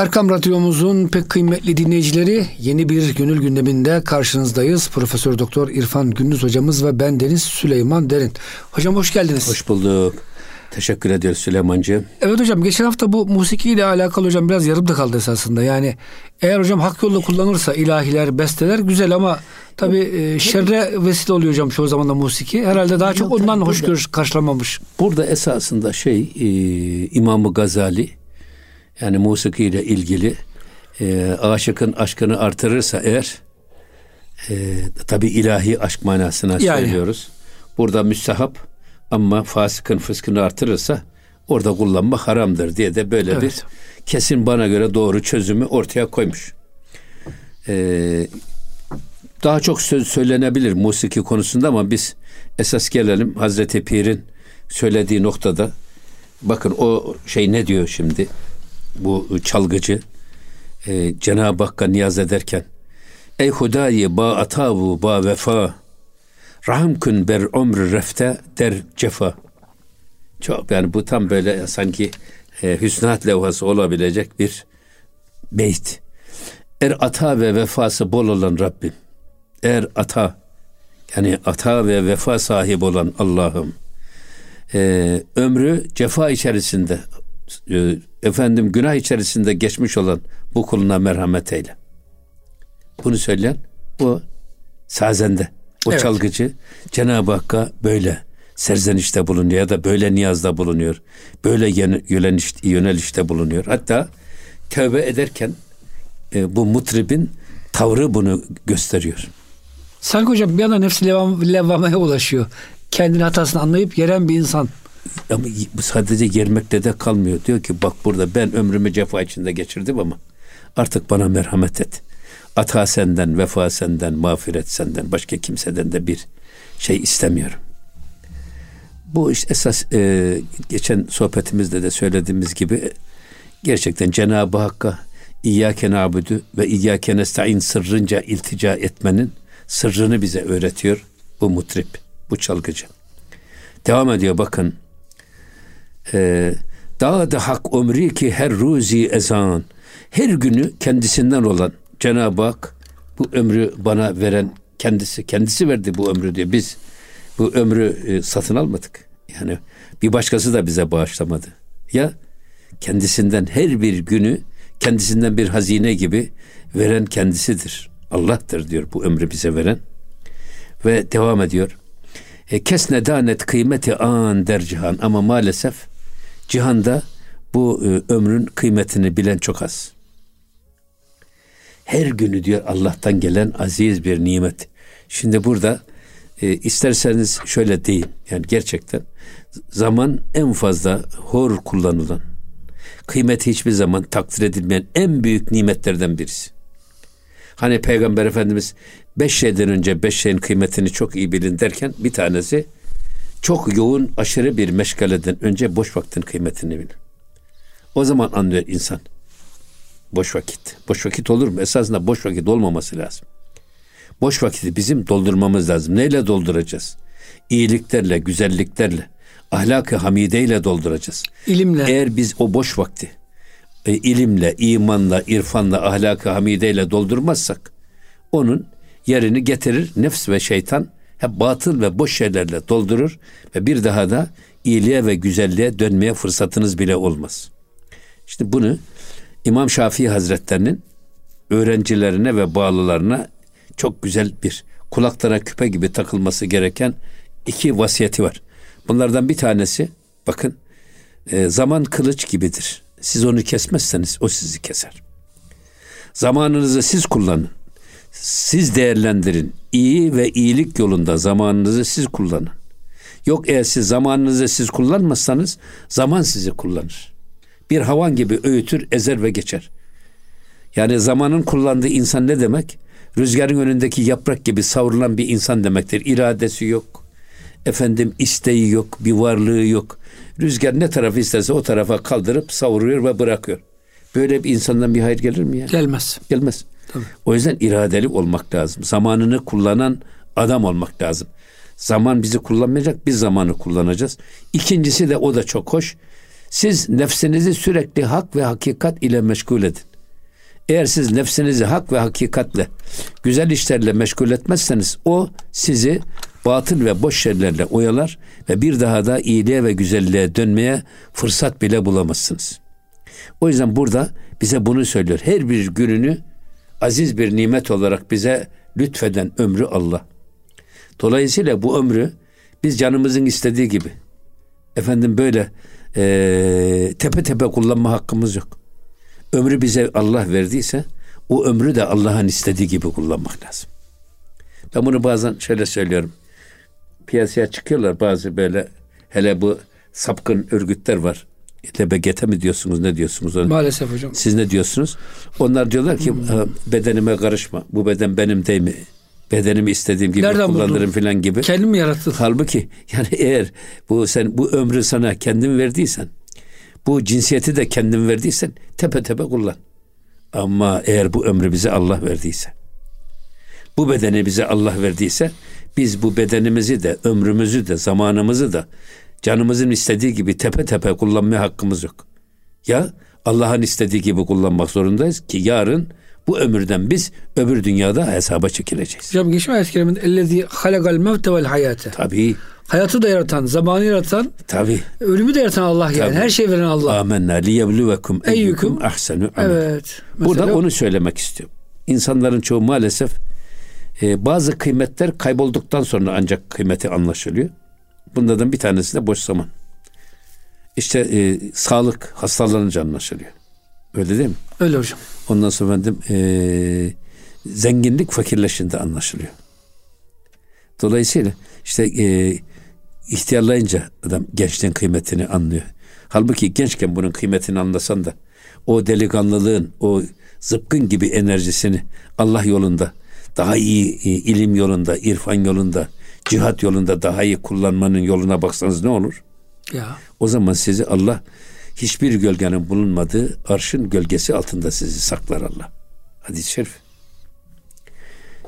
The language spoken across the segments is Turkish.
Erkam Radyomuzun pek kıymetli dinleyicileri yeni bir gönül gündeminde karşınızdayız. Profesör Doktor İrfan Gündüz hocamız ve ben Deniz Süleyman Derin. Hocam hoş geldiniz. Hoş bulduk. Teşekkür ediyoruz Süleymancığım. Evet hocam geçen hafta bu musiki ile alakalı hocam biraz yarım da kaldı esasında. Yani eğer hocam hak yolda kullanırsa ilahiler, besteler güzel ama tabi e, şerre vesile oluyor hocam çoğu zaman da musiki. Herhalde daha çok ondan hoş görüş karşılamamış. Burada esasında şey e, İmam Gazali yani musiki ile ilgili e, aşıkın aşkını artırırsa eğer e, tabi ilahi aşk manasına yani. söylüyoruz. Burada müstehap ama fasıkın fıskını artırırsa orada kullanma haramdır diye de böyle evet. bir kesin bana göre doğru çözümü ortaya koymuş. Ee, daha çok söz söylenebilir musiki konusunda ama biz esas gelelim Hazreti Pir'in söylediği noktada bakın o şey ne diyor şimdi bu çalgıcı e, Cenab-ı Hakk'a niyaz ederken Ey Hudayi ba atavu ba vefa Rahim kun ber umr refte der cefa. Çok yani bu tam böyle sanki e, hüsnat levhası olabilecek bir beyt. Er ata ve vefası bol olan Rabbim. Er ata yani ata ve vefa sahibi olan Allah'ım. E, ömrü cefa içerisinde e, efendim günah içerisinde geçmiş olan bu kuluna merhamet eyle. Bunu söyleyen bu sazende. O evet. çalgıcı Cenab-ı Hakk'a böyle serzenişte bulunuyor ya da böyle niyazda bulunuyor. Böyle yöneliş, yönelişte bulunuyor. Hatta tövbe ederken e, bu mutribin tavrı bunu gösteriyor. Sanki hocam bir anda nefsi levam, levvamaya ulaşıyor. Kendini hatasını anlayıp yeren bir insan. Ama sadece yermekte de kalmıyor. Diyor ki bak burada ben ömrümü cefa içinde geçirdim ama artık bana merhamet et. Ata senden, vefa senden, mağfiret senden, başka kimseden de bir şey istemiyorum. Bu işte esas e, geçen sohbetimizde de söylediğimiz gibi gerçekten Cenab-ı Hakk'a İyyâke nâbudu ve İyyâke nesta'in sırrınca iltica etmenin sırrını bize öğretiyor bu mutrip, bu çalgıcı. Devam ediyor bakın. Ee, da hak umri ki her ruzi ezan. Her günü kendisinden olan Cenab-ı Hak bu ömrü bana veren kendisi. Kendisi verdi bu ömrü diye. Biz bu ömrü e, satın almadık. Yani bir başkası da bize bağışlamadı. Ya kendisinden her bir günü kendisinden bir hazine gibi veren kendisidir. Allah'tır diyor bu ömrü bize veren. Ve devam ediyor. E, kes nedanet kıymeti an der cihan ama maalesef cihanda bu e, ömrün kıymetini bilen çok az her günü diyor Allah'tan gelen aziz bir nimet. Şimdi burada e, isterseniz şöyle deyin. Yani gerçekten zaman en fazla hor kullanılan, kıymeti hiçbir zaman takdir edilmeyen en büyük nimetlerden birisi. Hani Peygamber Efendimiz beş şeyden önce beş şeyin kıymetini çok iyi bilin derken bir tanesi çok yoğun aşırı bir meşgaleden önce boş vaktin kıymetini bilin. O zaman anlıyor insan. Boş vakit. Boş vakit olur mu? Esasında boş vakit olmaması lazım. Boş vakiti bizim doldurmamız lazım. Neyle dolduracağız? İyiliklerle, güzelliklerle, ahlak-ı hamideyle dolduracağız. İlimle. Eğer biz o boş vakti e, ilimle, imanla, irfanla, ahlak-ı hamideyle doldurmazsak onun yerini getirir nefs ve şeytan hep batıl ve boş şeylerle doldurur ve bir daha da iyiliğe ve güzelliğe dönmeye fırsatınız bile olmaz. İşte bunu İmam Şafii Hazretlerinin öğrencilerine ve bağlılarına çok güzel bir kulaklara küpe gibi takılması gereken iki vasiyeti var. Bunlardan bir tanesi bakın e, zaman kılıç gibidir. Siz onu kesmezseniz o sizi keser. Zamanınızı siz kullanın. Siz değerlendirin. İyi ve iyilik yolunda zamanınızı siz kullanın. Yok eğer siz zamanınızı siz kullanmazsanız zaman sizi kullanır bir havan gibi öğütür, ezer ve geçer. Yani zamanın kullandığı insan ne demek? Rüzgarın önündeki yaprak gibi savrulan bir insan demektir. İradesi yok. Efendim isteği yok, bir varlığı yok. Rüzgar ne tarafı isterse o tarafa kaldırıp savuruyor ve bırakıyor. Böyle bir insandan bir hayır gelir mi ya? Gelmez. Gelmez. Tabii. O yüzden iradeli olmak lazım. Zamanını kullanan adam olmak lazım. Zaman bizi kullanmayacak, biz zamanı kullanacağız. İkincisi de o da çok hoş Siz nefsinizi sürekli hak ve hakikat ile meşgul edin. Eğer siz nefsinizi hak ve hakikatle, güzel işlerle meşgul etmezseniz o sizi batıl ve boş şeylerle oyalar ve bir daha da iyiliğe ve güzelliğe dönmeye fırsat bile bulamazsınız. O yüzden burada bize bunu söylüyor. Her bir gününü aziz bir nimet olarak bize lütfeden ömrü Allah. Dolayısıyla bu ömrü biz canımızın istediği gibi efendim böyle e, tepe tepe kullanma hakkımız yok. Ömrü bize Allah verdiyse o ömrü de Allah'ın istediği gibi kullanmak lazım. Ben bunu bazen şöyle söylüyorum. Piyasaya çıkıyorlar bazı böyle hele bu sapkın örgütler var. LBGT mi diyorsunuz ne diyorsunuz? Maalesef hocam. Siz ne diyorsunuz? Onlar diyorlar ki hmm. bedenime karışma. Bu beden benim değil mi? Bedenimi istediğim gibi Nereden kullanırım falan gibi. Kendim mi yarattın? Halbuki yani eğer bu sen bu ömrü sana kendin verdiysen bu cinsiyeti de kendin verdiysen tepe tepe kullan. Ama eğer bu ömrü bize Allah verdiyse bu bedeni bize Allah verdiyse biz bu bedenimizi de ömrümüzü de zamanımızı da canımızın istediği gibi tepe tepe kullanmaya hakkımız yok. Ya Allah'ın istediği gibi kullanmak zorundayız ki yarın bu ömürden biz öbür dünyada hesaba çekileceğiz. Hocam geçme ayet keriminde ellezî halakal mevte vel hayate. Tabii. Hayatı da yaratan, zamanı yaratan, Tabii. ölümü de yaratan Allah yani. Tabii. Her şey veren Allah. Amenna liyebluvekum eyyukum ahsenu amel. Evet. Burada mesela, onu söylemek istiyorum. İnsanların çoğu maalesef e, bazı kıymetler kaybolduktan sonra ancak kıymeti anlaşılıyor. Bunlardan bir tanesi de boş zaman. İşte e, sağlık hastalanınca anlaşılıyor. Öyle değil mi? Öyle hocam. Ondan sonra efendim e, zenginlik fakirleşince anlaşılıyor. Dolayısıyla işte e, ihtiyarlayınca adam gençliğin kıymetini anlıyor. Halbuki gençken bunun kıymetini anlasan da o delikanlılığın, o zıpkın gibi enerjisini Allah yolunda, daha iyi e, ilim yolunda, irfan yolunda, cihat yolunda daha iyi kullanmanın yoluna baksanız ne olur? Ya. O zaman sizi Allah hiçbir gölgenin bulunmadığı arşın gölgesi altında sizi saklar Allah. Hadis-i şerif.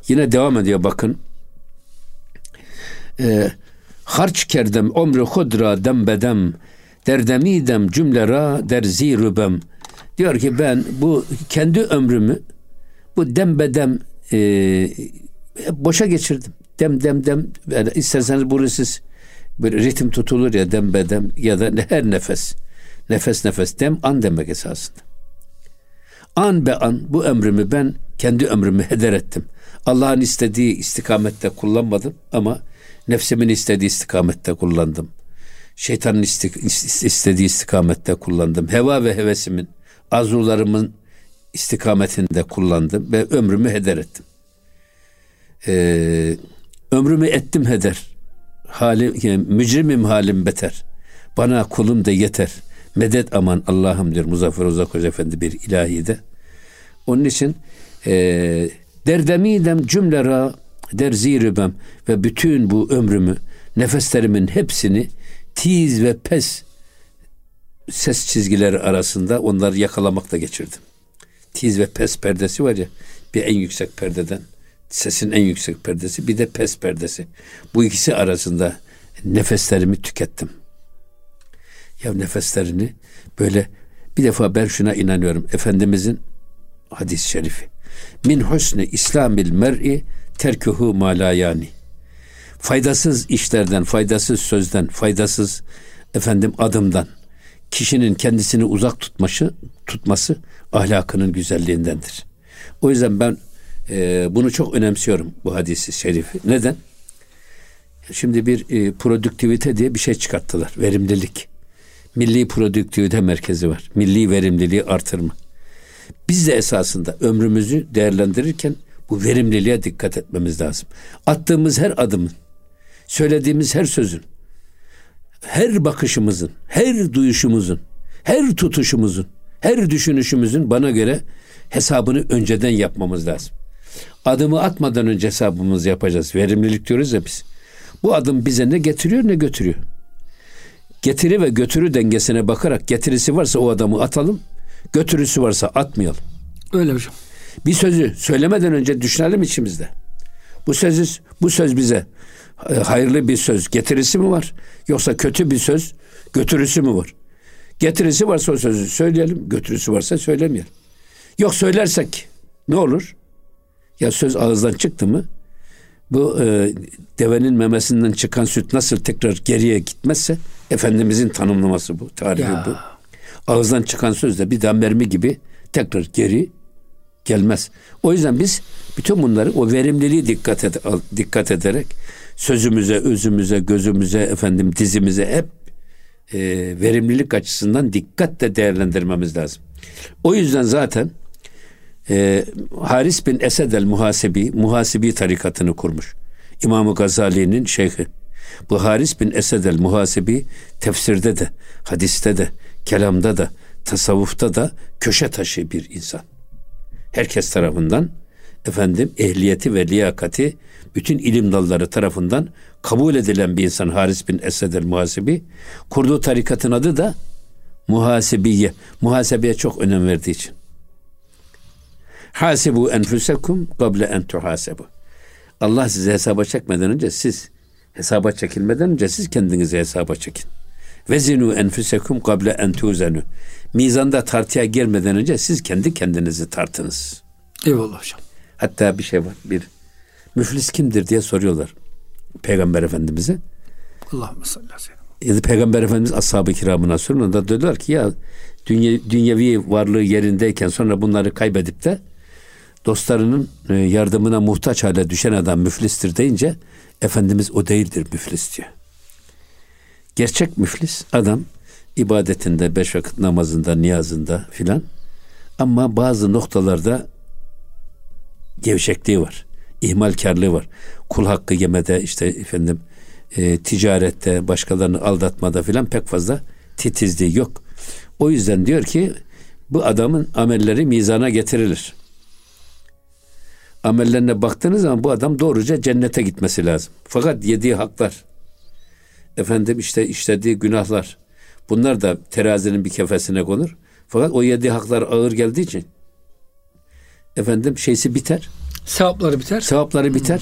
Yine devam ediyor bakın. Ee, harç kerdem omri hudra dem bedem derdemidem cümlera derzi rübem diyor ki ben bu kendi ömrümü bu dem bedem e, boşa geçirdim. Dem dem dem yani isterseniz bunu siz bir ritim tutulur ya dem bedem ya da her nefes nefes nefes dem an demek esasında. An be an bu ömrümü ben kendi ömrümü heder ettim. Allah'ın istediği istikamette kullanmadım ama nefsimin istediği istikamette kullandım. Şeytanın istediği istikamette kullandım. Heva ve hevesimin, arzularımın istikametinde kullandım ve ömrümü heder ettim. Ee, ömrümü ettim heder. Halim, yani mücrimim halim beter. Bana kulum da yeter. Medet aman Allah'ım diyor Muzaffer Uzak Hoca Efendi bir ilahide. Onun için e, derdemidem cümlera derzirübem ve bütün bu ömrümü nefeslerimin hepsini tiz ve pes ses çizgileri arasında onları yakalamakla geçirdim. Tiz ve pes perdesi var ya bir en yüksek perdeden sesin en yüksek perdesi bir de pes perdesi. Bu ikisi arasında nefeslerimi tükettim. Ya nefeslerini böyle bir defa ben şuna inanıyorum. Efendimizin hadis-i şerifi. Min husni İslamil mer'i terkuhu malayani. Faydasız işlerden, faydasız sözden, faydasız efendim adımdan kişinin kendisini uzak tutması, tutması ahlakının güzelliğindendir. O yüzden ben e, bunu çok önemsiyorum bu hadisi şerifi. Neden? Şimdi bir e, produktivite diye bir şey çıkarttılar. Verimlilik. Milli Produktivite Merkezi var. Milli verimliliği artırma. Biz de esasında ömrümüzü değerlendirirken bu verimliliğe dikkat etmemiz lazım. Attığımız her adımın, söylediğimiz her sözün, her bakışımızın, her duyuşumuzun, her tutuşumuzun, her düşünüşümüzün bana göre hesabını önceden yapmamız lazım. Adımı atmadan önce hesabımızı yapacağız. Verimlilik diyoruz ya biz. Bu adım bize ne getiriyor ne götürüyor. Getiri ve götürü dengesine bakarak getirisi varsa o adamı atalım, götürüsü varsa atmayalım. Öyle hocam. Bir sözü söylemeden önce düşünelim içimizde. Bu sözü bu söz bize e, hayırlı bir söz getirisi mi var yoksa kötü bir söz götürüsü mü var? Getirisi varsa o sözü söyleyelim, götürüsü varsa söylemeyelim. Yok söylersek ne olur? Ya söz ağızdan çıktı mı bu e, devenin memesinden çıkan süt nasıl tekrar geriye gitmezse Efendimizin tanımlaması bu, tarihi Ya. bu. Ağızdan çıkan söz de bir daha mermi gibi tekrar geri gelmez. O yüzden biz bütün bunları o verimliliği dikkat ed- dikkat ederek sözümüze, özümüze, gözümüze, efendim dizimize hep e, verimlilik açısından dikkatle değerlendirmemiz lazım. O yüzden zaten e, Haris bin Esed el Muhasebi, Muhasebi tarikatını kurmuş. İmam-ı Gazali'nin şeyhi. Bu Haris bin Esed el Muhasebi tefsirde de, hadiste de, kelamda da, tasavvufta da köşe taşı bir insan. Herkes tarafından efendim ehliyeti ve liyakati bütün ilim dalları tarafından kabul edilen bir insan Haris bin Esed el Muhasebi. Kurduğu tarikatın adı da Muhasebiye. Muhasebeye çok önem verdiği için. Hasibu enfusekum kable en tuhasebu. Allah sizi hesaba çekmeden önce siz hesaba çekilmeden önce siz kendinizi hesaba çekin. Vezinu enfusekum kable en tuzenu. Mizanda tartıya girmeden önce siz kendi kendinizi tartınız. Eyvallah hocam. Hatta bir şey var. Bir müflis kimdir diye soruyorlar Peygamber Efendimiz'e. Allahümme salli aleyhi ve Peygamber Efendimiz ashab-ı kiramına soruyor. Da diyorlar ki ya dünya, dünyevi varlığı yerindeyken sonra bunları kaybedip de dostlarının e, yardımına muhtaç hale düşen adam müflistir deyince Efendimiz o değildir müflis diyor. Gerçek müflis adam ibadetinde, beş vakit namazında, niyazında filan ama bazı noktalarda gevşekliği var. ihmalkarlığı var. Kul hakkı yemede işte efendim e, ticarette, başkalarını aldatmada filan pek fazla titizliği yok. O yüzden diyor ki bu adamın amelleri mizana getirilir. Amellerine baktığınız zaman bu adam doğruca cennete gitmesi lazım. Fakat yediği haklar, efendim işte işlediği günahlar, bunlar da terazinin bir kefesine konur. Fakat o yediği haklar ağır geldiği için efendim şeysi biter. Sevapları biter. Sevapları biter.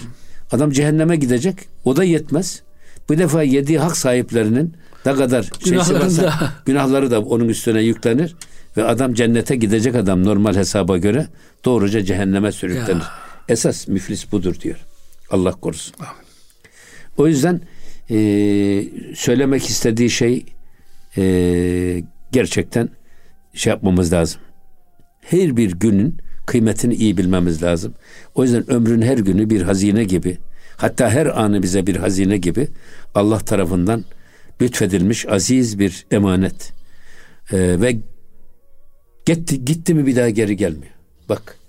Adam cehenneme gidecek. O da yetmez. Bu defa yediği hak sahiplerinin ne kadar şeysi Günahları varsa, da. günahları da onun üstüne yüklenir ve adam cennete gidecek adam normal hesaba göre doğruca cehenneme sürüklenir. Ya. Esas müflis budur diyor. Allah korusun. O yüzden e, söylemek istediği şey e, gerçekten şey yapmamız lazım. Her bir günün kıymetini iyi bilmemiz lazım. O yüzden ömrün her günü bir hazine gibi, hatta her anı bize bir hazine gibi Allah tarafından lütfedilmiş aziz bir emanet. Ee, ve gitti, gitti mi bir daha geri gelmiyor. Bak,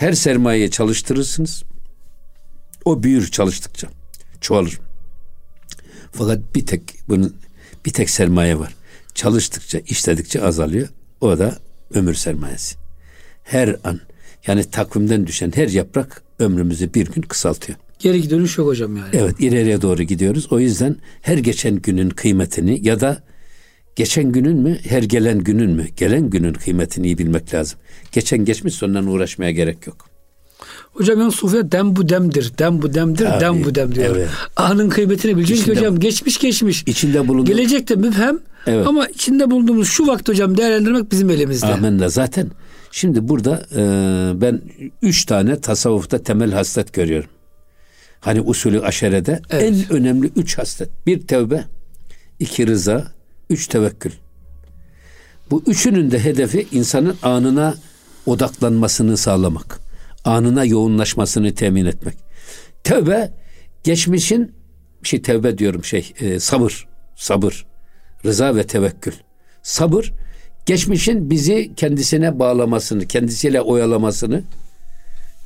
her sermayeyi çalıştırırsınız. O büyür çalıştıkça, çoğalır. Fakat bir tek bunun bir tek sermaye var. Çalıştıkça, işledikçe azalıyor. O da ömür sermayesi her an yani takvimden düşen her yaprak ömrümüzü bir gün kısaltıyor. Geri dönüş yok hocam yani. Evet ileriye doğru gidiyoruz. O yüzden her geçen günün kıymetini ya da geçen günün mü her gelen günün mü gelen günün kıymetini iyi bilmek lazım. Geçen geçmiş sonundan uğraşmaya gerek yok. Hocam yani Sufiye dem bu demdir. Dem bu demdir. Tabii, dem bu dem diyor. evet. Anın kıymetini ki İçinde- hocam. Geçmiş geçmiş. İçinde bulunduğu Gelecek de müphem. Evet. Ama içinde bulunduğumuz şu vakti hocam değerlendirmek bizim elimizde. Amenna zaten. Şimdi burada e, ben üç tane tasavvufta temel haslet görüyorum. Hani usulü aşerede Evet. en önemli üç haslet. Bir tevbe, iki rıza, üç tevekkül. Bu üçünün de hedefi insanın anına odaklanmasını sağlamak. Anına yoğunlaşmasını temin etmek. Tevbe geçmişin şey tevbe diyorum şey e, sabır, sabır, rıza ve tevekkül. Sabır geçmişin bizi kendisine bağlamasını, kendisiyle oyalamasını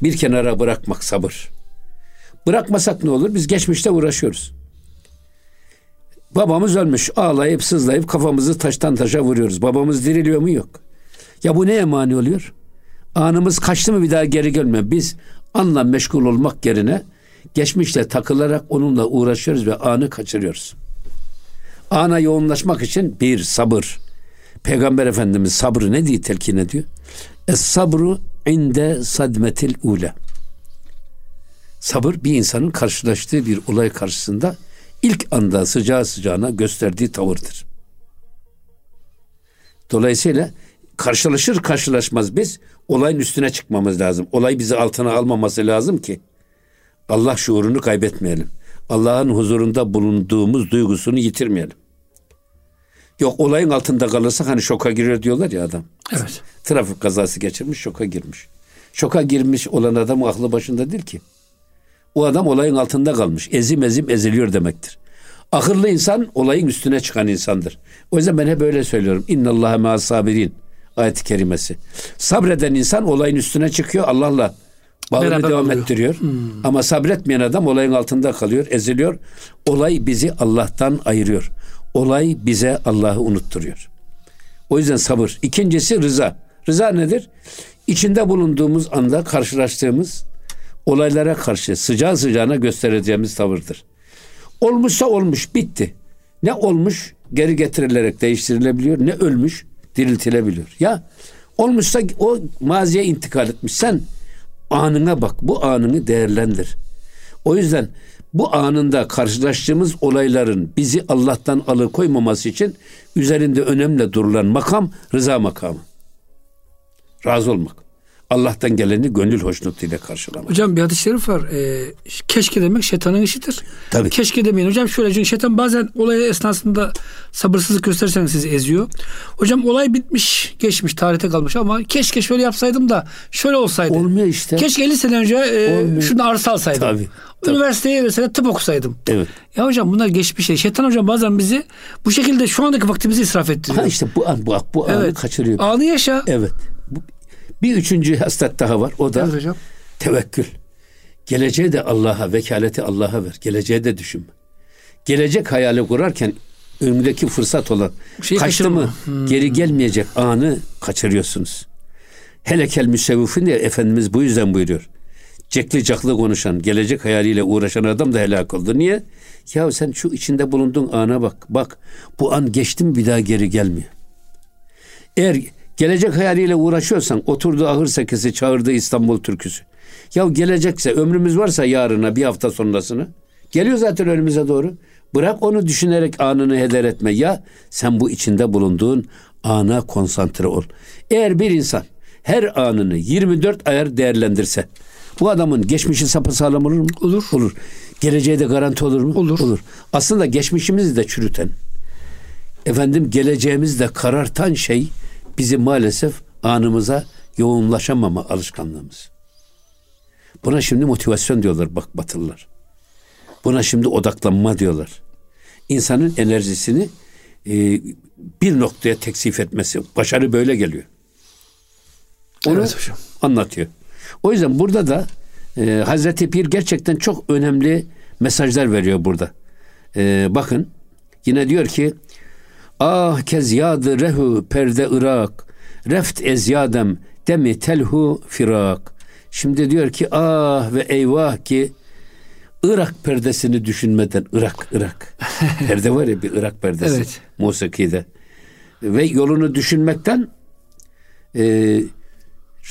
bir kenara bırakmak sabır. Bırakmasak ne olur? Biz geçmişte uğraşıyoruz. Babamız ölmüş. Ağlayıp sızlayıp kafamızı taştan taşa vuruyoruz. Babamız diriliyor mu? Yok. Ya bu neye mani oluyor? Anımız kaçtı mı bir daha geri gelmiyor. Biz anla meşgul olmak yerine geçmişle takılarak onunla uğraşıyoruz ve anı kaçırıyoruz. Ana yoğunlaşmak için bir sabır. Peygamber Efendimiz sabrı ne diye telkin ediyor? Es sabru inde sadmetil ule. Sabır bir insanın karşılaştığı bir olay karşısında ilk anda sıcağı sıcağına gösterdiği tavırdır. Dolayısıyla karşılaşır karşılaşmaz biz olayın üstüne çıkmamız lazım. Olay bizi altına almaması lazım ki Allah şuurunu kaybetmeyelim. Allah'ın huzurunda bulunduğumuz duygusunu yitirmeyelim. Yok olayın altında kalırsak hani şoka girer diyorlar ya adam. Evet. Trafik kazası geçirmiş şoka girmiş. Şoka girmiş olan adam aklı başında değil ki. O adam olayın altında kalmış. Ezim ezim eziliyor demektir. Akıllı insan olayın üstüne çıkan insandır. O yüzden ben hep böyle söylüyorum. İnna Allahe ma sabirin ayet-i kerimesi. Sabreden insan olayın üstüne çıkıyor. Allah'la bağını Beraber devam oluyor. ettiriyor. Ama sabretmeyen adam olayın altında kalıyor, eziliyor. Olay bizi Allah'tan ayırıyor. Olay bize Allah'ı unutturuyor. O yüzden sabır. İkincisi rıza. Rıza nedir? İçinde bulunduğumuz anda karşılaştığımız olaylara karşı sıcağı sıcağına göstereceğimiz tavırdır. Olmuşsa olmuş, bitti. Ne olmuş geri getirilerek değiştirilebiliyor, ne ölmüş diriltilebiliyor. Ya olmuşsa o maziye intikal etmiş. Sen anına bak, bu anını değerlendir. O yüzden bu anında karşılaştığımız olayların bizi Allah'tan alıkoymaması için üzerinde önemli durulan makam rıza makamı. Razı olmak. Allah'tan geleni gönül hoşnutuyla karşılamak. Hocam bir hadis-i şerif var. Ee, keşke demek şeytanın işidir. Tabii. Keşke demeyin. Hocam şöyle çünkü şeytan bazen olay esnasında sabırsızlık gösterirseniz sizi eziyor. Hocam olay bitmiş, geçmiş, tarihte kalmış ama keşke şöyle yapsaydım da şöyle olsaydı. Olmuyor işte. Keşke 50 sene önce e, Olmuyor. şunu arsa alsaydım. Tabii, tabii. Üniversiteye mesela tıp okusaydım. Evet. Ya hocam bunlar geçmiş şey. Şeytan hocam bazen bizi bu şekilde şu andaki vaktimizi israf ettiriyor. Ha işte bu an bu, bu anı evet. kaçırıyor. Anı yaşa. Evet. Bu- Bir üçüncü haslet daha var. O da hocam. tevekkül. Geleceği de Allah'a, vekaleti Allah'a ver. Geleceği de düşünme. Gelecek hayali kurarken önündeki fırsat olan Şeyi kaçtı kaçırma. mı geri gelmeyecek anı kaçırıyorsunuz. Hele kel müsevvifin diye Efendimiz bu yüzden buyuruyor. Cekli caklı konuşan, gelecek hayaliyle uğraşan adam da helak oldu. Niye? Ya sen şu içinde bulunduğun ana bak. Bak bu an geçti mi bir daha geri gelmiyor. Eğer gelecek hayaliyle uğraşıyorsan oturduğu ahır sekesi çağırdığı İstanbul türküsü. Ya gelecekse ömrümüz varsa yarına bir hafta sonrasını geliyor zaten önümüze doğru. Bırak onu düşünerek anını heder etme. Ya sen bu içinde bulunduğun ana konsantre ol. Eğer bir insan her anını 24 ayar değerlendirse bu adamın geçmişi sapasağlam olur mu? Olur. Olur. Geleceği de garanti olur mu? Olur. Olur. Aslında geçmişimizi de çürüten, efendim geleceğimizi de karartan şey bizi maalesef anımıza yoğunlaşamama alışkanlığımız. Buna şimdi motivasyon diyorlar bak batılılar. Buna şimdi odaklanma diyorlar. İnsanın enerjisini e, bir noktaya teksif etmesi. Başarı böyle geliyor. Onu Evet hocam. anlatıyor. O yüzden burada da e, Hazreti Pir gerçekten çok önemli mesajlar veriyor burada. E, bakın yine diyor ki Ah kez yadı rehu perde Irak reft ezyadem demi telhu firak. Şimdi diyor ki ah ve eyvah ki Irak perdesini düşünmeden Irak Irak perde var ya bir Irak perdesi Evet. musikide ve yolunu düşünmekten e,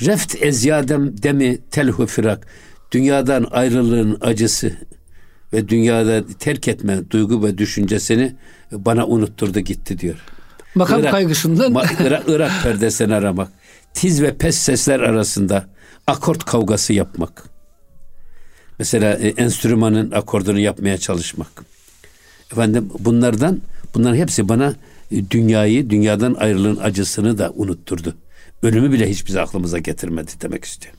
reft ezyadem demi telhu firak dünyadan ayrılığın acısı ve dünyada terk etme duygu ve düşüncesini bana unutturdu gitti diyor. Makam Irak- kaygısından Ma- Irak, Irak perdesini aramak. Tiz ve pes sesler arasında akort kavgası yapmak. Mesela e, enstrümanın akordunu yapmaya çalışmak. Efendim bunlardan bunların hepsi bana e, dünyayı, dünyadan ayrılığın acısını da unutturdu. Ölümü bile hiçbir aklımıza getirmedi demek istiyor.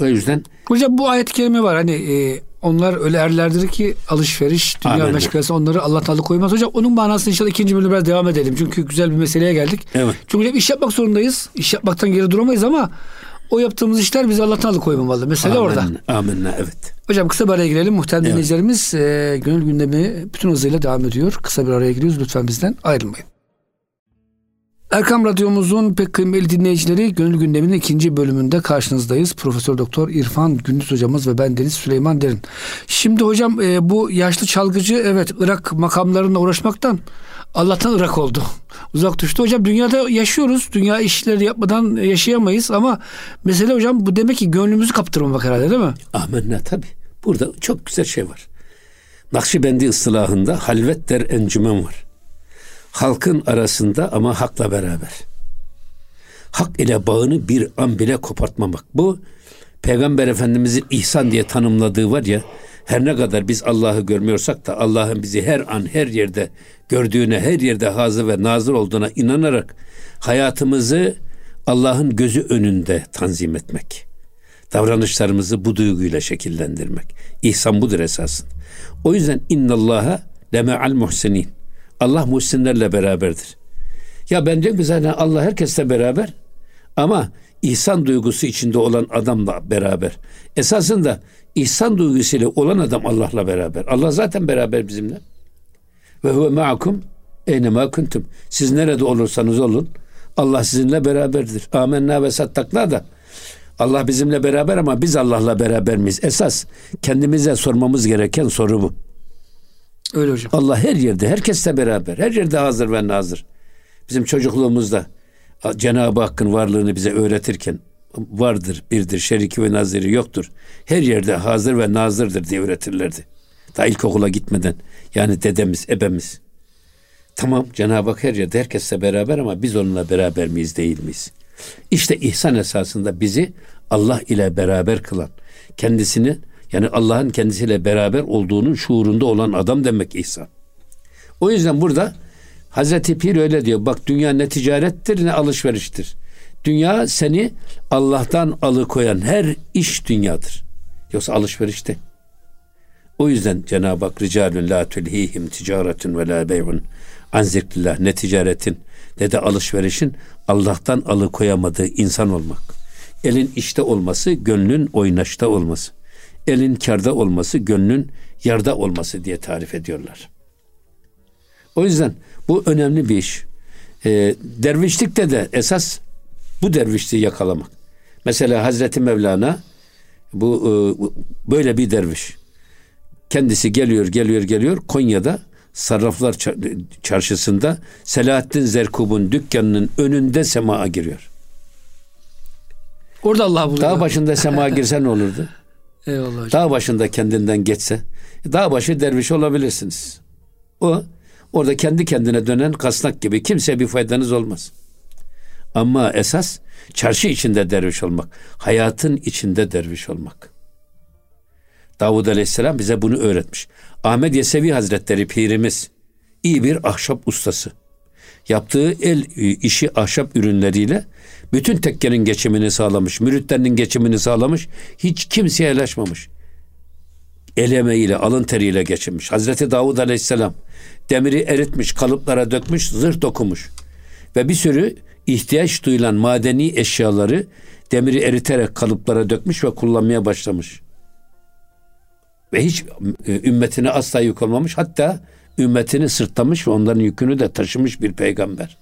O yüzden Hocam bu ayet-i kerime var. Hani e, onlar öyle erlerdir ki alışveriş, dünya meşgalesi onları Allah koymaz. Hocam onun manasını inşallah ikinci bölümde biraz devam edelim. Çünkü güzel bir meseleye geldik. Evet. Çünkü hocam iş yapmak zorundayız. İş yapmaktan geri duramayız ama o yaptığımız işler bizi Allah'tan koymamalı. Mesele orada. Amin, Amenna evet. Hocam kısa bir araya girelim. Muhterem Evet. dinleyicilerimiz e, gönül gündemi bütün hızıyla devam ediyor. Kısa bir araya giriyoruz. Lütfen bizden ayrılmayın. Erkam Radyomuzun pek kıymetli dinleyicileri Gönül Gündemi'nin ikinci bölümünde karşınızdayız. Profesör Doktor İrfan Gündüz hocamız ve ben Deniz Süleyman Derin. Şimdi hocam e, bu yaşlı çalgıcı evet Irak makamlarına uğraşmaktan Allah'tan Irak oldu. Uzak düştü. Hocam dünyada yaşıyoruz. Dünya işleri yapmadan yaşayamayız ama mesele hocam bu demek ki gönlümüzü kaptırmamak herhalde değil mi? Amenna tabi. Burada çok güzel şey var. Nakşibendi ıstılahında halvet der encümen var. Halkın arasında ama hakla beraber. Hak ile bağını bir an bile kopartmamak. Bu Peygamber Efendimizin ihsan diye tanımladığı var ya her ne kadar biz Allah'ı görmüyorsak da Allah'ın bizi her an her yerde gördüğüne, her yerde hazır ve nazır olduğuna inanarak hayatımızı Allah'ın gözü önünde tanzim etmek. Davranışlarımızı bu duyguyla şekillendirmek. İhsan budur esasın. O yüzden innallaha leme'al muhsinin. Allah muhsinlerle beraberdir. Ya bence ki zaten Allah herkesle beraber ama ihsan duygusu içinde olan adamla beraber. Esasında ihsan duygusuyla olan adam Allah'la beraber. Allah zaten beraber bizimle. Ve huve ma'akum eynema kuntum. Siz nerede olursanız olun Allah sizinle beraberdir. Amenna ve sattakla da Allah bizimle beraber ama biz Allah'la beraber miyiz? Esas kendimize sormamız gereken soru bu. Öyle hocam. Allah her yerde, herkesle beraber, her yerde hazır ve nazır. Bizim çocukluğumuzda Cenab-ı Hakk'ın varlığını bize öğretirken vardır, birdir, şeriki ve naziri yoktur. Her yerde hazır ve nazırdır diye öğretirlerdi. Daha ilkokula gitmeden. Yani dedemiz, ebemiz. Tamam Cenab-ı Hak her yerde herkesle beraber ama biz onunla beraber miyiz değil miyiz? İşte ihsan esasında bizi Allah ile beraber kılan, kendisini yani Allah'ın kendisiyle beraber olduğunun şuurunda olan adam demek ihsan. O yüzden burada Hazreti Pir öyle diyor. Bak dünya ne ticarettir ne alışveriştir. Dünya seni Allah'tan alıkoyan her iş dünyadır. Yoksa alışverişte. O yüzden Cenab-ı Hak ricalun la tulhihim ticaretun ve la bey'un an zikrillah ne ticaretin ne de alışverişin Allah'tan alıkoyamadığı insan olmak. Elin işte olması, gönlün oynaşta olması. Elin karda olması, gönlün yarda olması diye tarif ediyorlar. O yüzden bu önemli bir iş. E, dervişlikte de esas bu dervişliği yakalamak. Mesela Hazreti Mevlana bu e, böyle bir derviş. Kendisi geliyor, geliyor, geliyor. Konya'da Sarraflar Çarşısı'nda Selahattin Zerkub'un dükkanının önünde sema'a giriyor. Orada Allah buluyor. Dağ başında sema'a girse ne olurdu? Eyvallah hocam. Dağ başında kendinden geçse. Dağ başı derviş olabilirsiniz. O orada kendi kendine dönen kasnak gibi kimse bir faydanız olmaz. Ama esas çarşı içinde derviş olmak. Hayatın içinde derviş olmak. Davud Aleyhisselam bize bunu öğretmiş. Ahmet Yesevi Hazretleri pirimiz iyi bir ahşap ustası. Yaptığı el işi ahşap ürünleriyle bütün tekkenin geçimini sağlamış, müritlerinin geçimini sağlamış, hiç kimseye elaşmamış. El emeğiyle, alın teriyle geçinmiş. Hazreti Davud Aleyhisselam demiri eritmiş, kalıplara dökmüş, zırh dokumuş. Ve bir sürü ihtiyaç duyulan madeni eşyaları demiri eriterek kalıplara dökmüş ve kullanmaya başlamış. Ve hiç e, ümmetine asla yük olmamış. Hatta ümmetini sırtlamış ve onların yükünü de taşımış bir peygamber.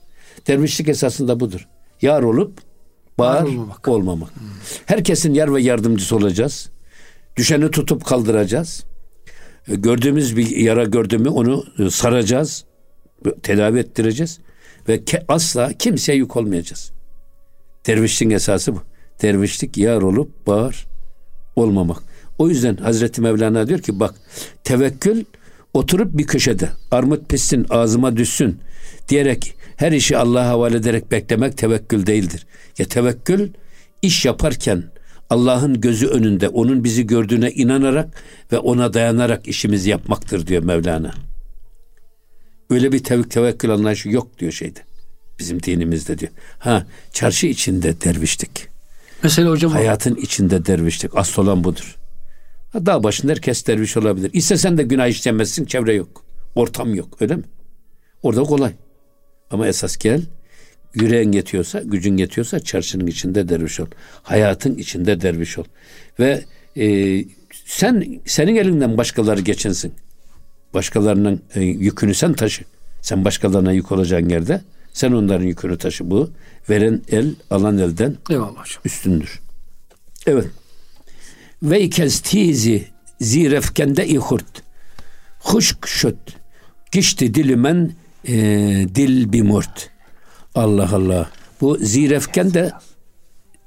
Dervişlik esasında budur. Yar olup bağır olmamak. olmamak. Hmm. Herkesin yar ve yardımcısı olacağız. Düşeni tutup kaldıracağız. E, gördüğümüz bir yara gördü mü onu e, saracağız. Tedavi ettireceğiz. Ve asla kimseye yük olmayacağız. Dervişliğin esası bu. Dervişlik yar olup bağır olmamak. O yüzden Hazreti Mevlana diyor ki bak tevekkül oturup bir köşede armut pissin ağzıma düşsün diyerek her işi Allah'a havale ederek beklemek tevekkül değildir. Ya tevekkül iş yaparken Allah'ın gözü önünde onun bizi gördüğüne inanarak ve ona dayanarak işimizi yapmaktır diyor Mevlana. Öyle bir tev tevekkül anlayışı yok diyor şeyde. Bizim dinimizde diyor. Ha çarşı içinde dervişlik. Mesela hocam hayatın içinde dervişlik. Asıl olan budur. Dağ başında herkes derviş olabilir. İstesen de günah işlemezsin çevre yok. Ortam yok öyle mi? Orada kolay. Ama esas gel yüreğin yetiyorsa, gücün yetiyorsa çarşının içinde derviş ol. Hayatın içinde derviş ol. Ve e, sen senin elinden başkaları geçinsin. Başkalarının e, yükünü sen taşı. Sen başkalarına yük olacağın yerde sen onların yükünü taşı. Bu veren el alan elden Eyvallah hocam. üstündür. Evet. Ve ikez tizi zirefkende ihurt. Huşk şut. Gişti dilimen e, dil bimurt. Allah Allah. Bu zirefken de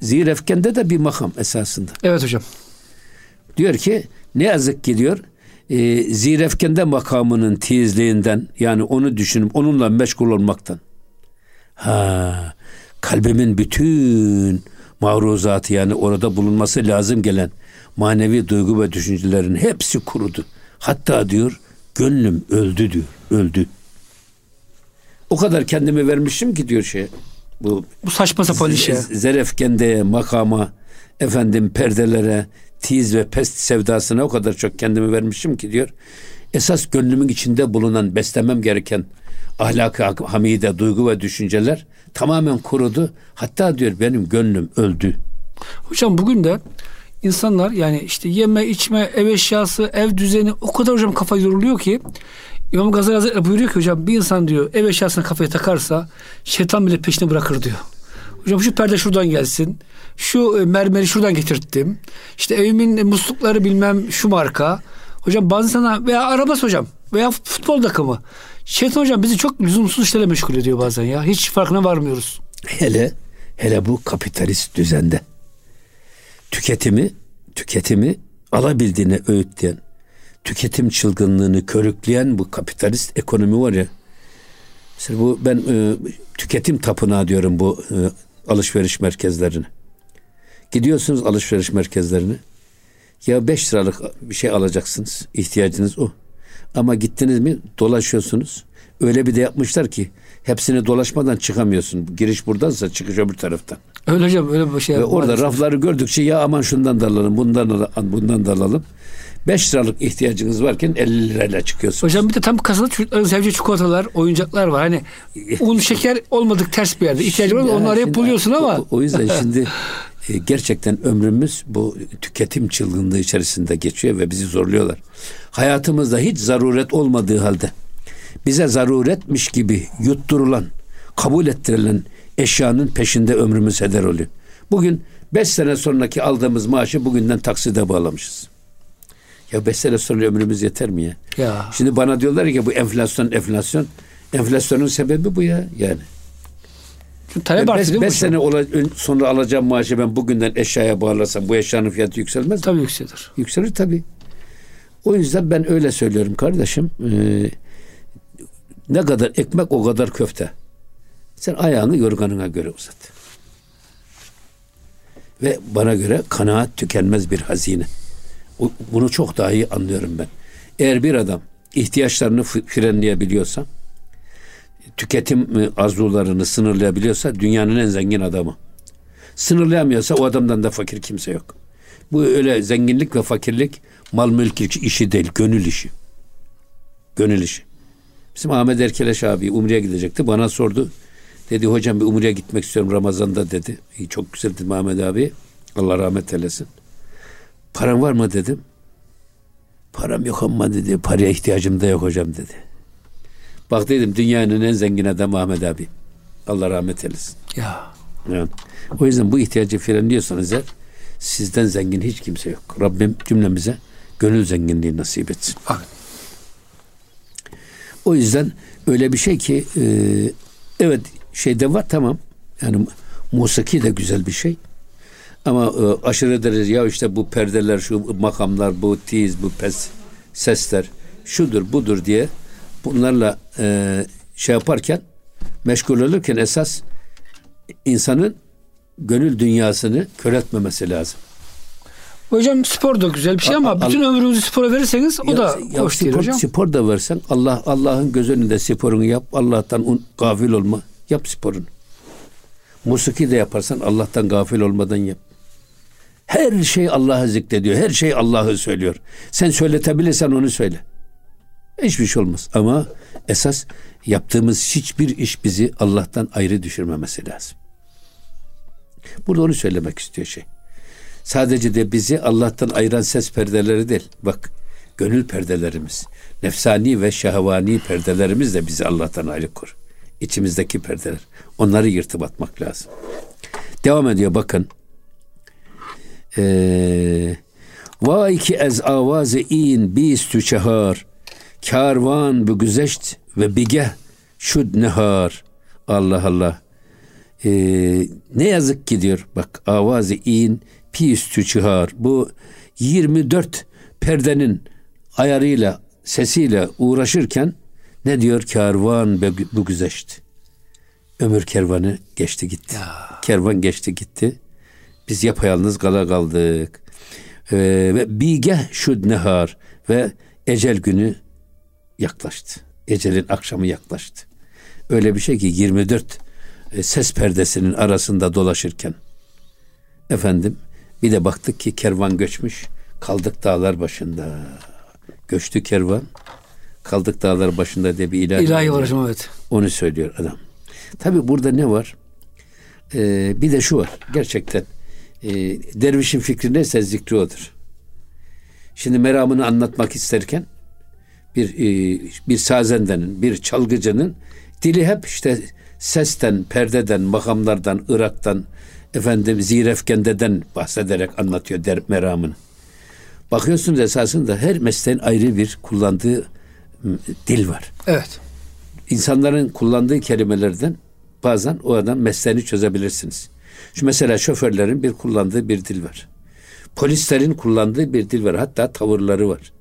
zirefkende de bir makam esasında. Evet hocam. Diyor ki ne yazık ki diyor e, zirefkende makamının tizliğinden yani onu düşünüp onunla meşgul olmaktan. Ha, kalbimin bütün maruzatı yani orada bulunması lazım gelen manevi duygu ve düşüncelerin hepsi kurudu. Hatta diyor gönlüm öldü diyor. Öldü. O kadar kendimi vermişim ki diyor şey. Bu, bu saçma sapan işe. Zerefkende, makama, efendim perdelere, tiz ve pest sevdasına o kadar çok kendimi vermişim ki diyor. Esas gönlümün içinde bulunan beslemem gereken ahlak hamide, duygu ve düşünceler tamamen kurudu. Hatta diyor benim gönlüm öldü. Hocam bugün de insanlar yani işte yeme içme ev eşyası ev düzeni o kadar hocam kafa yoruluyor ki İmam Gazali Hazretleri buyuruyor ki hocam bir insan diyor ev eşyasına kafayı takarsa şeytan bile peşini bırakır diyor. Hocam şu perde şuradan gelsin. Şu e, mermeri şuradan getirttim. İşte evimin muslukları bilmem şu marka. Hocam bazı sana veya arabası hocam veya futbol takımı. Şeytan hocam bizi çok lüzumsuz işlerle meşgul ediyor bazen ya. Hiç farkına varmıyoruz. Hele hele bu kapitalist düzende tüketimi tüketimi alabildiğine öğütleyen tüketim çılgınlığını körükleyen bu kapitalist ekonomi var ya. Mesela bu ben e, tüketim tapınağı diyorum bu e, alışveriş merkezlerine. Gidiyorsunuz alışveriş merkezlerine. Ya 5 liralık bir şey alacaksınız. ihtiyacınız o. Ama gittiniz mi dolaşıyorsunuz. Öyle bir de yapmışlar ki hepsini dolaşmadan çıkamıyorsun. Giriş buradansa çıkış öbür taraftan. Öyle hocam öyle bir şey. Ve orada rafları gördükçe ya aman şundan da alalım, bundan da bundan da alalım. 5 liralık ihtiyacınız varken 50 lirayla çıkıyorsunuz. Hocam bir de tam kasada çocukların seveceği çikolatalar, oyuncaklar var. Hani un şeker olmadık ters bir yerde. İhtiyacı var onları hep buluyorsun ama. O, o yüzden şimdi e, gerçekten ömrümüz bu tüketim çılgınlığı içerisinde geçiyor ve bizi zorluyorlar. Hayatımızda hiç zaruret olmadığı halde bize zaruretmiş gibi yutturulan, kabul ettirilen eşyanın peşinde ömrümüz heder oluyor. Bugün beş sene sonraki aldığımız maaşı bugünden takside bağlamışız. Ya beş sene sonra ömrümüz yeter mi ya? ya? Şimdi bana diyorlar ki bu enflasyon enflasyon. Enflasyonun sebebi bu ya yani. Talep beş, beş sene ola, sonra alacağım maaşı ben bugünden eşyaya bağlasam bu eşyanın fiyatı yükselmez mi? Tabii yükselir. Yükselir tabii. O yüzden ben öyle söylüyorum kardeşim. Ee, ne kadar ekmek o kadar köfte. Sen ayağını yorganına göre uzat. Ve bana göre kanaat tükenmez bir hazine. Bunu çok daha iyi anlıyorum ben. Eğer bir adam ihtiyaçlarını frenleyebiliyorsa, tüketim arzularını sınırlayabiliyorsa dünyanın en zengin adamı. Sınırlayamıyorsa o adamdan da fakir kimse yok. Bu öyle zenginlik ve fakirlik mal mülk işi değil, gönül işi. Gönül işi. Bizim Ahmet Erkeleş abi Umre'ye gidecekti. Bana sordu. Dedi hocam bir Umre'ye gitmek istiyorum Ramazan'da dedi. İyi, çok güzel dedi Ahmet abi. Allah rahmet eylesin. Paran var mı dedim. Param yok ama dedi. Paraya ihtiyacım da yok hocam dedi. Bak dedim dünyanın en zengin adamı Ahmet abi. Allah rahmet eylesin. Ya. Yani, o yüzden bu ihtiyacı frenliyorsanız eğer sizden zengin hiç kimse yok. Rabbim cümlemize gönül zenginliği nasip etsin. Amin. O yüzden öyle bir şey ki e, evet şeyde var tamam. Yani musiki de güzel bir şey. Ama e, aşırı derece ya işte bu perdeler, şu makamlar, bu tiz, bu pes, sesler şudur budur diye bunlarla e, şey yaparken meşgul olurken esas insanın gönül dünyasını kör etmemesi lazım. Hocam spor da güzel bir şey ama a, bütün ömrünüzü spora verirseniz o ya, da ya hoş spor, değil hocam. Spor da versen Allah Allah'ın göz önünde sporunu yap. Allah'tan un, gafil olma. Yap sporunu. Musiki de yaparsan Allah'tan gafil olmadan yap. Her şey Allah'ı zikrediyor. Her şey Allah'ı söylüyor. Sen söyletebilirsen onu söyle. Hiçbir şey olmaz. Ama esas yaptığımız hiçbir iş bizi Allah'tan ayrı düşürmemesi lazım. Burada onu söylemek istiyor şey. Sadece de bizi Allah'tan ayıran ses perdeleri değil. Bak gönül perdelerimiz, nefsani ve şehvani perdelerimiz de bizi Allah'tan ayrı kur. İçimizdeki perdeler. Onları yırtıp atmak lazım. Devam ediyor bakın. Ee, Vay ki ez avazı in bistü çehar Karvan bu güzeşt ve bigeh şud nehar Allah Allah ee, ne yazık ki diyor bak avazı in pistü çıhar bu 24 perdenin ayarıyla, sesiyle uğraşırken ne diyor? Kervan bu güzeşti. Ömür kervanı geçti gitti. Ya. Kervan geçti gitti. Biz yapayalnız kala kaldık. Ee, ve bige şu nehar ve ecel günü yaklaştı. Ecelin akşamı yaklaştı. Öyle bir şey ki 24 e, ses perdesinin arasında dolaşırken efendim bir de baktık ki kervan göçmüş. Kaldık dağlar başında. Göçtü kervan. Kaldık dağlar başında diye bir ilahi, ilahi var hocam evet. Onu söylüyor adam. Tabi burada ne var? Ee, bir de şu var. Gerçekten e, dervişin fikri neyse zikri odur. Şimdi meramını anlatmak isterken bir e, bir sazendenin, bir çalgıcının dili hep işte sesten, perdeden, makamlardan, Irak'tan, efendim zirefkendeden bahsederek anlatıyor der meramını. Bakıyorsunuz esasında her mesleğin ayrı bir kullandığı dil var. Evet. İnsanların kullandığı kelimelerden bazen o adam mesleğini çözebilirsiniz. Şu mesela şoförlerin bir kullandığı bir dil var. Polislerin kullandığı bir dil var. Hatta tavırları var.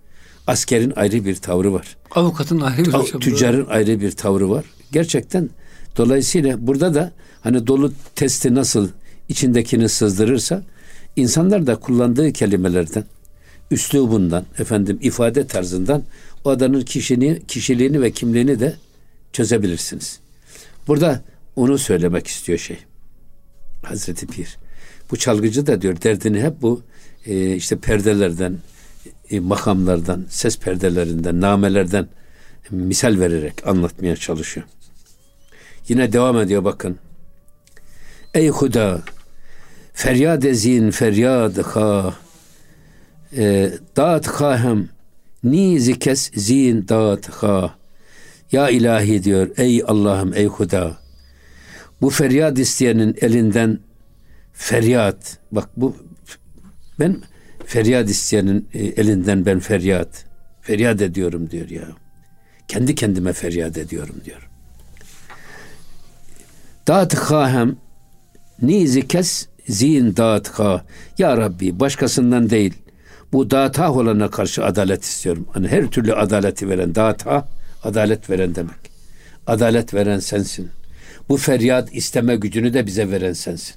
Askerin ayrı bir tavrı var. Avukatın ayrı bir tavrı Tüccarın ayrı bir tavrı var. Gerçekten dolayısıyla burada da hani dolu testi nasıl içindekini sızdırırsa insanlar da kullandığı kelimelerden üslubundan, efendim ifade tarzından o adamın kişiliğini, kişiliğini ve kimliğini de çözebilirsiniz. Burada onu söylemek istiyor şey. Hazreti Pir. Bu çalgıcı da diyor derdini hep bu e, işte perdelerden, e, makamlardan, ses perdelerinden, namelerden misal vererek anlatmaya çalışıyor. Yine devam ediyor bakın. Ey Huda feryad ezin feryad ha e, dağıt kahem nizi kes zin dağıt ha ya ilahi diyor ey Allah'ım ey Huda. Bu feryat isteyenin elinden feryat. Bak bu ben feryat isteyenin e, elinden ben feryat feryat ediyorum diyor ya. Kendi kendime feryat ediyorum diyor. Dağıt kahem nizi kes zin dağıt ha ya Rabbi başkasından değil bu dağıta olana karşı adalet istiyorum. Hani her türlü adaleti veren dağıta adalet veren demek. Adalet veren sensin. Bu feryat isteme gücünü de bize veren sensin.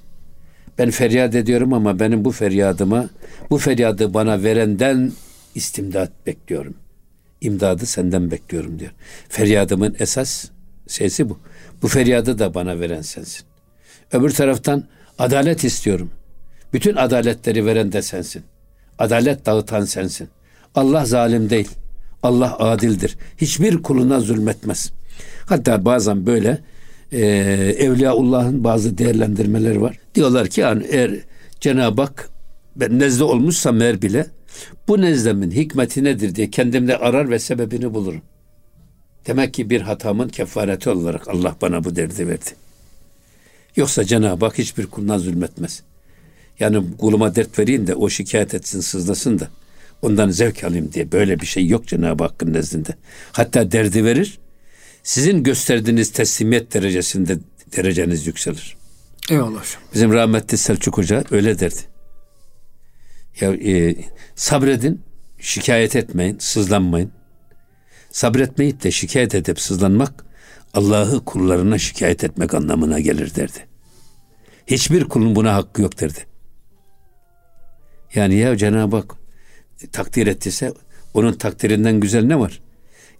Ben feryat ediyorum ama benim bu feryadıma, bu feryadı bana verenden istimdat bekliyorum. İmdadı senden bekliyorum diyor. Feryadımın esas sesi bu. Bu feryadı da bana veren sensin. Öbür taraftan adalet istiyorum. Bütün adaletleri veren de sensin. Adalet dağıtan sensin. Allah zalim değil. Allah adildir. Hiçbir kuluna zulmetmez. Hatta bazen böyle e, Evliyaullah'ın bazı değerlendirmeleri var. Diyorlar ki yani eğer Cenab-ı Hak ben nezle olmuşsam eğer bile bu nezlemin hikmeti nedir diye kendimde arar ve sebebini bulurum. Demek ki bir hatamın kefareti olarak Allah bana bu derdi verdi. Yoksa Cenab-ı Hak hiçbir kuluna zulmetmez. Yani kuluma dert vereyim de o şikayet etsin, sızlasın da ondan zevk alayım diye böyle bir şey yok Cenab-ı Hakk'ın nezdinde. Hatta derdi verir. Sizin gösterdiğiniz teslimiyet derecesinde dereceniz yükselir. Eyvallah hocam. Bizim rahmetli Selçuk Hoca öyle derdi. Ya e, sabredin, şikayet etmeyin, sızlanmayın. Sabretmeyip de şikayet edip sızlanmak Allah'ı kullarına şikayet etmek anlamına gelir derdi. Hiçbir kulun buna hakkı yok derdi. Yani ya Cenab-ı Hak takdir ettiyse onun takdirinden güzel ne var?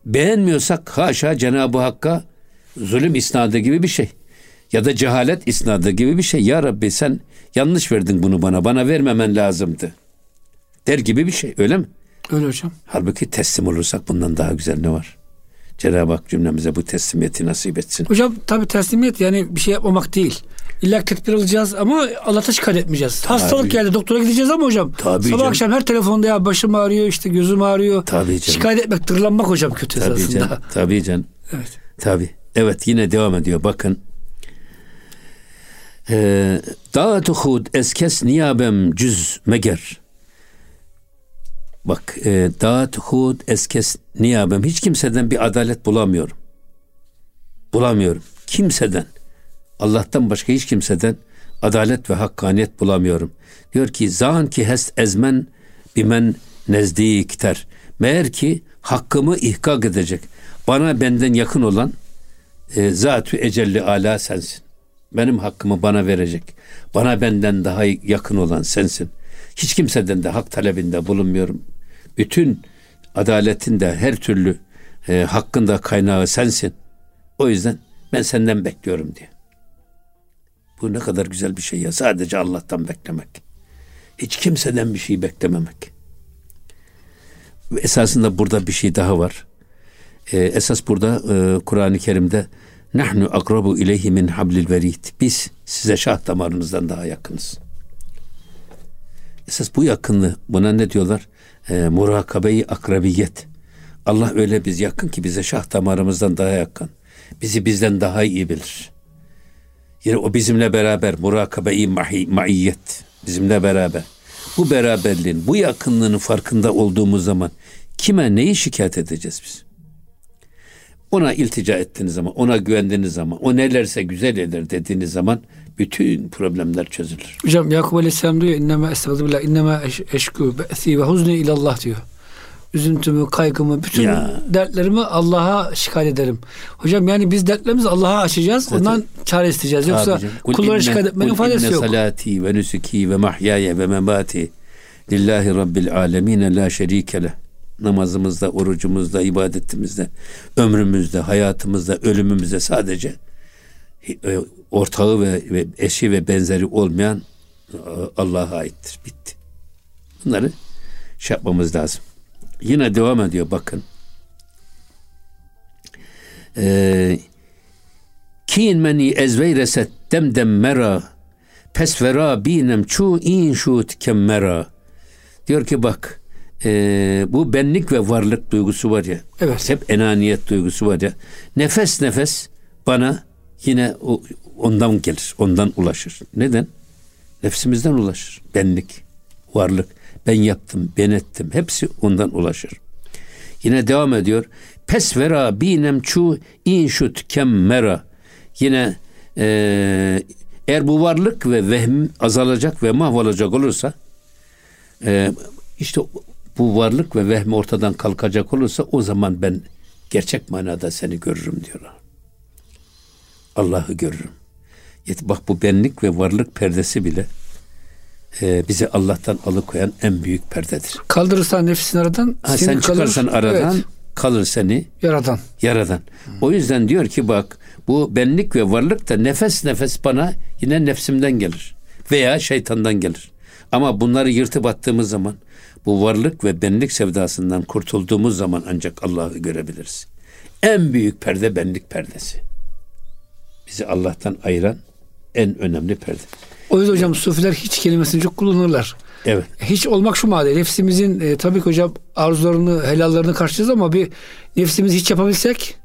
Beğenmiyorsak haşa Cenab-ı Hakk'a zulüm isnadı gibi bir şey. Ya da cehalet isnadı gibi bir şey. Ya Rabbi sen yanlış verdin bunu bana. Bana vermemen lazımdı. Der gibi bir şey öyle mi? Öyle hocam. Halbuki teslim olursak bundan daha güzel ne var? Cenab-ı Hak cümlemize bu teslimiyeti nasip etsin. Hocam tabi teslimiyet yani bir şey yapmamak değil. İlla tedbir alacağız ama Allah'a şikayet etmeyeceğiz. Tabii. Hastalık geldi doktora gideceğiz ama hocam. Tabii sabah canım. akşam her telefonda ya başım ağrıyor işte gözüm ağrıyor. Tabii canım. Şikayet etmek tırlanmak hocam kötü Tabii esasında. Canım. Tabii canım. Evet. Tabii. Evet yine devam ediyor bakın. Ee, Dağıtı hud eskes niyabem cüz meger. Bak e, dağıt hud eskes niyabem hiç kimseden bir adalet bulamıyorum. Bulamıyorum. Kimseden. Allah'tan başka hiç kimseden adalet ve hakkaniyet bulamıyorum. Diyor ki zan ki hest ezmen bimen nezdikter. Meğer ki hakkımı ihkak edecek. Bana benden yakın olan e, zatü ecelli ala sensin. Benim hakkımı bana verecek. Bana benden daha yakın olan sensin. Hiç kimseden de hak talebinde bulunmuyorum. Bütün adaletin de her türlü e, hakkında kaynağı sensin. O yüzden ben senden bekliyorum diye. Bu ne kadar güzel bir şey ya. Sadece Allah'tan beklemek. Hiç kimseden bir şey beklememek. Esasında burada bir şey daha var. Ee, esas burada e, Kur'an-ı Kerim'de nahnu akrabu ileyhi min hablil verid. Biz size şah damarınızdan daha yakınız. Esas bu yakınlığı buna ne diyorlar? E, murakabeyi akrabiyet. Allah öyle biz yakın ki bize şah damarımızdan daha yakın. Bizi bizden daha iyi bilir. Yine o bizimle beraber murakabe-i maiyet bizimle beraber. Bu beraberliğin, bu yakınlığının farkında olduğumuz zaman kime neyi şikayet edeceğiz biz? Ona iltica ettiğiniz zaman, ona güvendiğiniz zaman, o nelerse güzel eder dediğiniz zaman bütün problemler çözülür. Hocam Yakup Aleyhisselam diyor inneme estağfirullah inneme eşku ve huzni ilallah diyor üzüntümü, kaygımı, bütün ya. dertlerimi Allah'a şikayet ederim. Hocam yani biz dertlerimizi Allah'a açacağız. Zaten, ondan çare isteyeceğiz. Yoksa kullara şikayet etmenin faydası yok. salati ve nusuki ve mahyaya ve memati lillahi rabbil alemin la şerike leh. Namazımızda, orucumuzda, ibadetimizde, ömrümüzde, hayatımızda, ölümümüzde sadece e, ortağı ve, ve eşi ve benzeri olmayan e, Allah'a aittir. Bitti. Bunları şey yapmamız lazım. Yine devam ediyor bakın. Ee, Kin meni ezveyreset demdem mera pes vera binem çu in şut kemmera diyor ki bak e, bu benlik ve varlık duygusu var ya evet. hep enaniyet duygusu var ya nefes nefes bana yine o, ondan gelir ondan ulaşır. Neden? Nefsimizden ulaşır. Benlik varlık ben yaptım, ben ettim. Hepsi ondan ulaşır. Yine devam ediyor. Pes vera binem çu inşut kemmera. Yine e, eğer bu varlık ve vehm azalacak ve mahvolacak olursa e, işte bu varlık ve vehm ortadan kalkacak olursa o zaman ben gerçek manada seni görürüm diyorlar. Allah'ı görürüm. Bak bu benlik ve varlık perdesi bile e, bizi Allah'tan alıkoyan en büyük perdedir. Kaldırırsan nefsin aradan ha, sen çıkarsan kalır, aradan evet. kalır seni yaradan. Yaradan. Hmm. O yüzden diyor ki bak bu benlik ve varlık da nefes nefes bana yine nefsimden gelir veya şeytandan gelir. Ama bunları yırtıp attığımız zaman bu varlık ve benlik sevdasından kurtulduğumuz zaman ancak Allah'ı görebiliriz. En büyük perde benlik perdesi. Bizi Allah'tan ayıran en önemli perde. O yüzden hocam sufiler hiç kelimesini çok kullanırlar. Evet. Hiç olmak şu madde. Nefsimizin e, tabii ki hocam arzularını, helallarını karşılayacağız ama bir nefsimizi hiç yapabilsek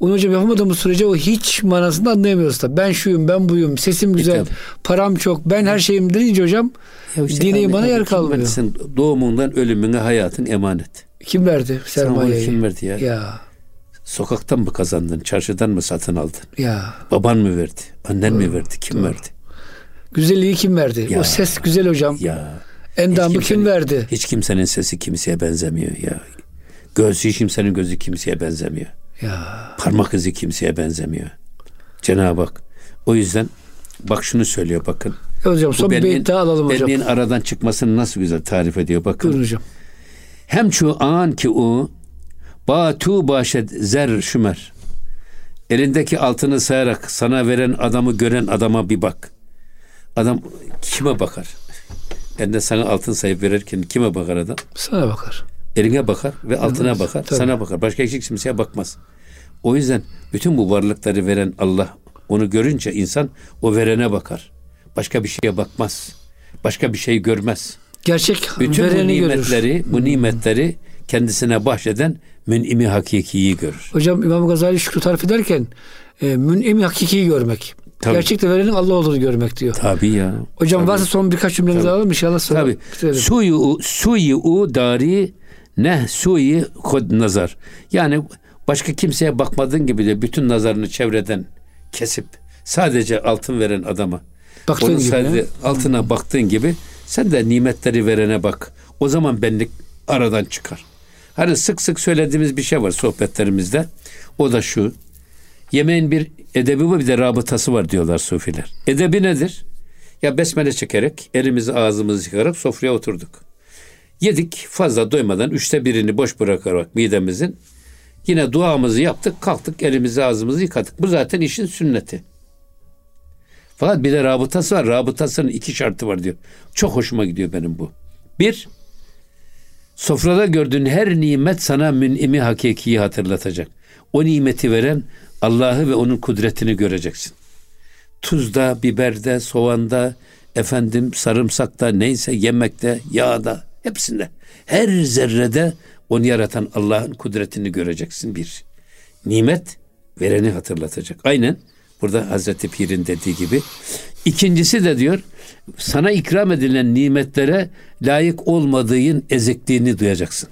onu hocam yapamadığımız sürece o hiç manasını anlayamıyoruz da. Ben şuyum, ben buyum, sesim güzel, e, param çok, ben her şeyim deyince hocam ya işte dine imana yer kalmıyor. Doğumundan ölümüne hayatın emanet. Kim verdi sermayeyi? Kim verdi ya? Ya. Sokaktan mı kazandın? Çarşıdan mı satın aldın? Ya. Baban mı verdi? Annen Doğru. mi verdi? Kim Doğru. verdi? Güzelliği kim verdi? Ya, o ses güzel hocam. Ya. Endamı kim verdi? Hiç kimsenin sesi kimseye benzemiyor ya. Göz hiç kimsenin gözü kimseye benzemiyor. Ya. Parmak izi kimseye benzemiyor. Cenab-ı Hak. O yüzden bak şunu söylüyor bakın. Hocam son bir daha alalım hocam. Benliğin aradan çıkmasını nasıl güzel tarif ediyor bakın. Buyurun hocam. Hem şu an ki o batu başet zer şümer. Elindeki altını sayarak sana veren adamı gören adama bir bak. Adam kime bakar? De sana altın sayıp verirken kime bakar adam? Sana bakar. Eline bakar ve altına evet, bakar. Tabii. Sana bakar. Başka hiç kimseye bakmaz. O yüzden bütün bu varlıkları veren Allah onu görünce insan o verene bakar. Başka bir şeye bakmaz. Başka bir şey görmez. Gerçek bütün bu nimetleri, görür. bu nimetleri kendisine bahşeden mün'imi hakikiyi görür. Hocam İmam Gazali şükrü tarif ederken e, mün'imi hakikiyi görmek. Tabii. Gerçekte verenin Allah olduğunu görmek diyor. Tabii ya. Hocam Tabii. varsa son birkaç cümlenizi alalım inşallah sonra Tabii. bitirelim. Suyu, suyu u dari ne suyu kod nazar. Yani başka kimseye bakmadığın gibi de bütün nazarını çevreden kesip sadece altın veren adama baktığın onun gibi sadece altına hmm. baktığın gibi sen de nimetleri verene bak. O zaman benlik aradan çıkar. Hani sık sık söylediğimiz bir şey var sohbetlerimizde. O da şu. Yemeğin bir edebi var bir de rabıtası var diyorlar sufiler. Edebi nedir? Ya besmele çekerek elimizi ağzımızı yıkarak sofraya oturduk. Yedik fazla doymadan üçte birini boş bırakarak midemizin yine duamızı yaptık kalktık elimizi ağzımızı yıkadık. Bu zaten işin sünneti. Fakat bir de rabıtası var. Rabıtasının iki şartı var diyor. Çok hoşuma gidiyor benim bu. Bir, sofrada gördüğün her nimet sana münimi hakikiyi hatırlatacak. O nimeti veren Allah'ı ve onun kudretini göreceksin. Tuzda, biberde, soğanda, efendim sarımsakta, neyse yemekte, yağda, hepsinde. Her zerrede onu yaratan Allah'ın kudretini göreceksin bir. Nimet vereni hatırlatacak. Aynen burada Hazreti Pir'in dediği gibi. İkincisi de diyor sana ikram edilen nimetlere layık olmadığın ezikliğini duyacaksın.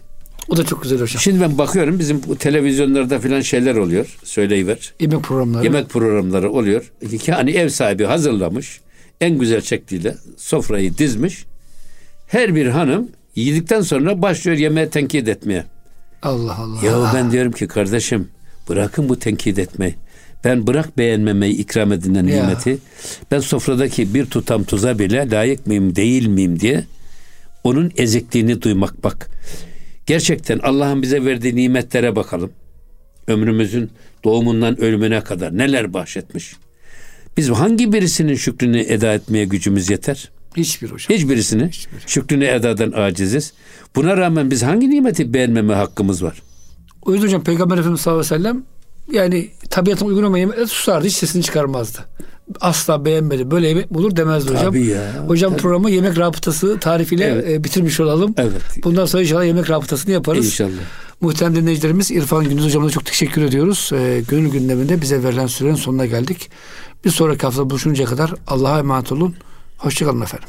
O da çok güzel hocam. Şimdi ben bakıyorum bizim bu televizyonlarda filan şeyler oluyor. Söyleyiver. Yemek programları. Yemek programları oluyor. Yani ev sahibi hazırlamış. En güzel şekliyle sofrayı dizmiş. Her bir hanım yedikten sonra başlıyor yemeğe tenkit etmeye. Allah Allah. Ya ben diyorum ki kardeşim bırakın bu tenkit etmeyi. Ben bırak beğenmemeyi ikram edilen Ya. nimeti. Ben sofradaki bir tutam tuza bile layık mıyım değil miyim diye onun ezikliğini duymak bak. Gerçekten Allah'ın bize verdiği nimetlere bakalım. Ömrümüzün doğumundan ölümüne kadar neler bahşetmiş. Biz hangi birisinin şükrünü eda etmeye gücümüz yeter? Hiçbir hocam. Hiçbirisini şükrünü edadan aciziz. Buna rağmen biz hangi nimeti beğenmeme hakkımız var? O yüzden hocam Peygamber Efendimiz sallallahu aleyhi ve sellem yani tabiatına uygun olmayan yemekler susardı. Hiç sesini çıkarmazdı. Asla beğenmedi. Böyle yemek mi olur demezdi hocam. Tabii ya, Hocam tabii. programı yemek rabıtası tarifiyle Evet. e, bitirmiş olalım. Evet. Bundan sonra inşallah yemek rabıtasını yaparız. İnşallah. Muhterem dinleyicilerimiz İrfan Gündüz hocamıza çok teşekkür ediyoruz. E, gönül gündeminde bize verilen sürenin sonuna geldik. Bir sonraki hafta buluşuncaya kadar Allah'a emanet olun. Hoşçakalın efendim.